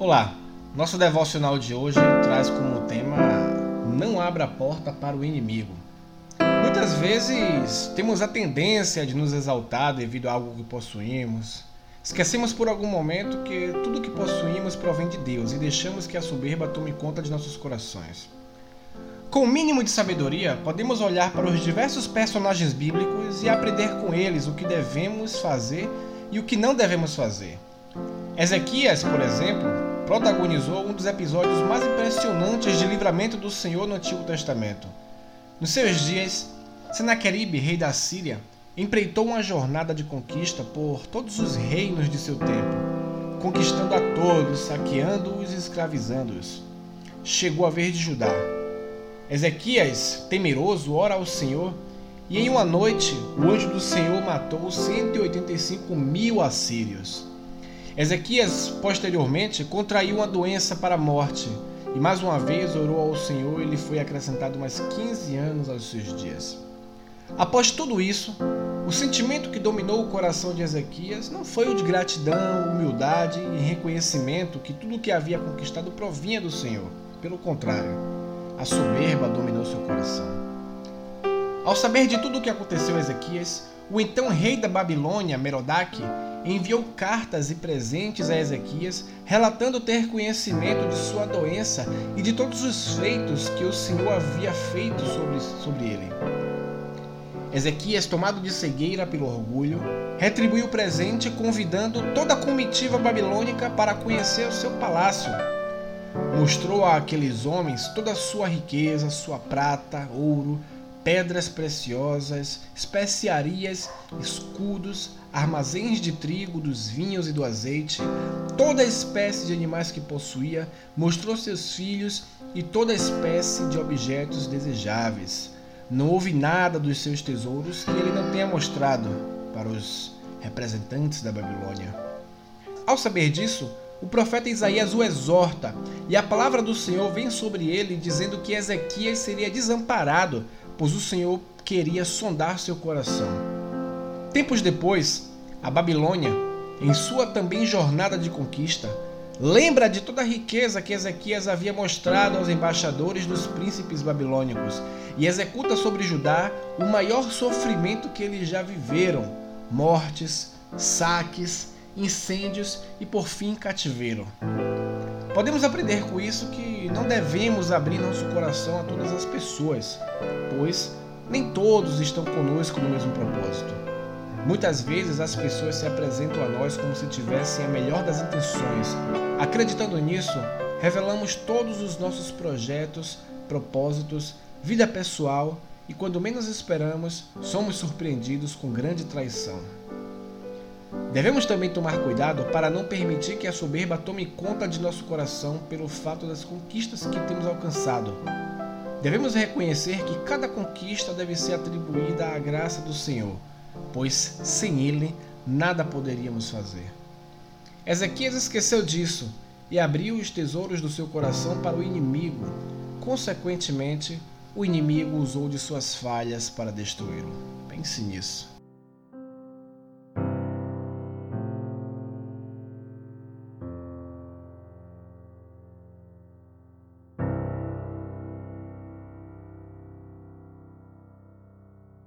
Olá, nosso devocional de hoje traz como tema Não abra a porta para o inimigo. Muitas vezes temos a tendência de nos exaltar devido a algo que possuímos. Esquecemos por algum momento que tudo que possuímos provém de Deus e deixamos que a soberba tome conta de nossos corações. Com o mínimo de sabedoria, podemos olhar para os diversos personagens bíblicos e aprender com eles o que devemos fazer e o que não devemos fazer. Ezequias, por exemplo, protagonizou um dos episódios mais impressionantes de livramento do Senhor no Antigo Testamento. Nos seus dias, Senaqueribe, rei da Síria, empreitou uma jornada de conquista por todos os reinos de seu tempo, conquistando a todos, saqueando-os e escravizando-os. Chegou a vez de Judá. Ezequias, temeroso, ora ao Senhor, e em uma noite o anjo do Senhor matou 185 mil assírios. Ezequias, posteriormente, contraiu uma doença para a morte e mais uma vez orou ao Senhor e lhe foi acrescentado mais 15 anos aos seus dias. Após tudo isso, o sentimento que dominou o coração de Ezequias não foi o de gratidão, humildade e reconhecimento que tudo o que havia conquistado provinha do Senhor. Pelo contrário, a soberba dominou seu coração. Ao saber de tudo o que aconteceu a Ezequias, o então rei da Babilônia, Merodach, enviou cartas e presentes a Ezequias, relatando ter conhecimento de sua doença e de todos os feitos que o Senhor havia feito sobre, sobre ele. Ezequias, tomado de cegueira pelo orgulho, retribuiu o presente, convidando toda a comitiva babilônica para conhecer o seu palácio. Mostrou a aqueles homens toda a sua riqueza, sua prata, ouro, pedras preciosas, especiarias, escudos, armazéns de trigo, dos vinhos e do azeite, toda espécie de animais que possuía, mostrou seus filhos e toda espécie de objetos desejáveis. Não houve nada dos seus tesouros que ele não tenha mostrado para os representantes da Babilônia. Ao saber disso, o profeta Isaías o exorta, e a palavra do Senhor vem sobre ele, dizendo que Ezequias seria desamparado pois o Senhor queria sondar seu coração. Tempos depois, a Babilônia, em sua também jornada de conquista, lembra de toda a riqueza que Ezequias havia mostrado aos embaixadores dos príncipes babilônicos e executa sobre Judá o maior sofrimento que eles já viveram: mortes, saques, incêndios e por fim cativeiro. Podemos aprender com isso que não devemos abrir nosso coração a todas as pessoas, pois nem todos estão conosco no mesmo propósito. Muitas vezes as pessoas se apresentam a nós como se tivessem a melhor das intenções. Acreditando nisso, revelamos todos os nossos projetos, propósitos, vida pessoal e, quando menos esperamos, somos surpreendidos com grande traição. Devemos também tomar cuidado para não permitir que a soberba tome conta de nosso coração pelo fato das conquistas que temos alcançado. Devemos reconhecer que cada conquista deve ser atribuída à graça do Senhor, pois sem Ele nada poderíamos fazer. Ezequias esqueceu disso e abriu os tesouros do seu coração para o inimigo. Consequentemente, o inimigo usou de suas falhas para destruí-lo. Pense nisso.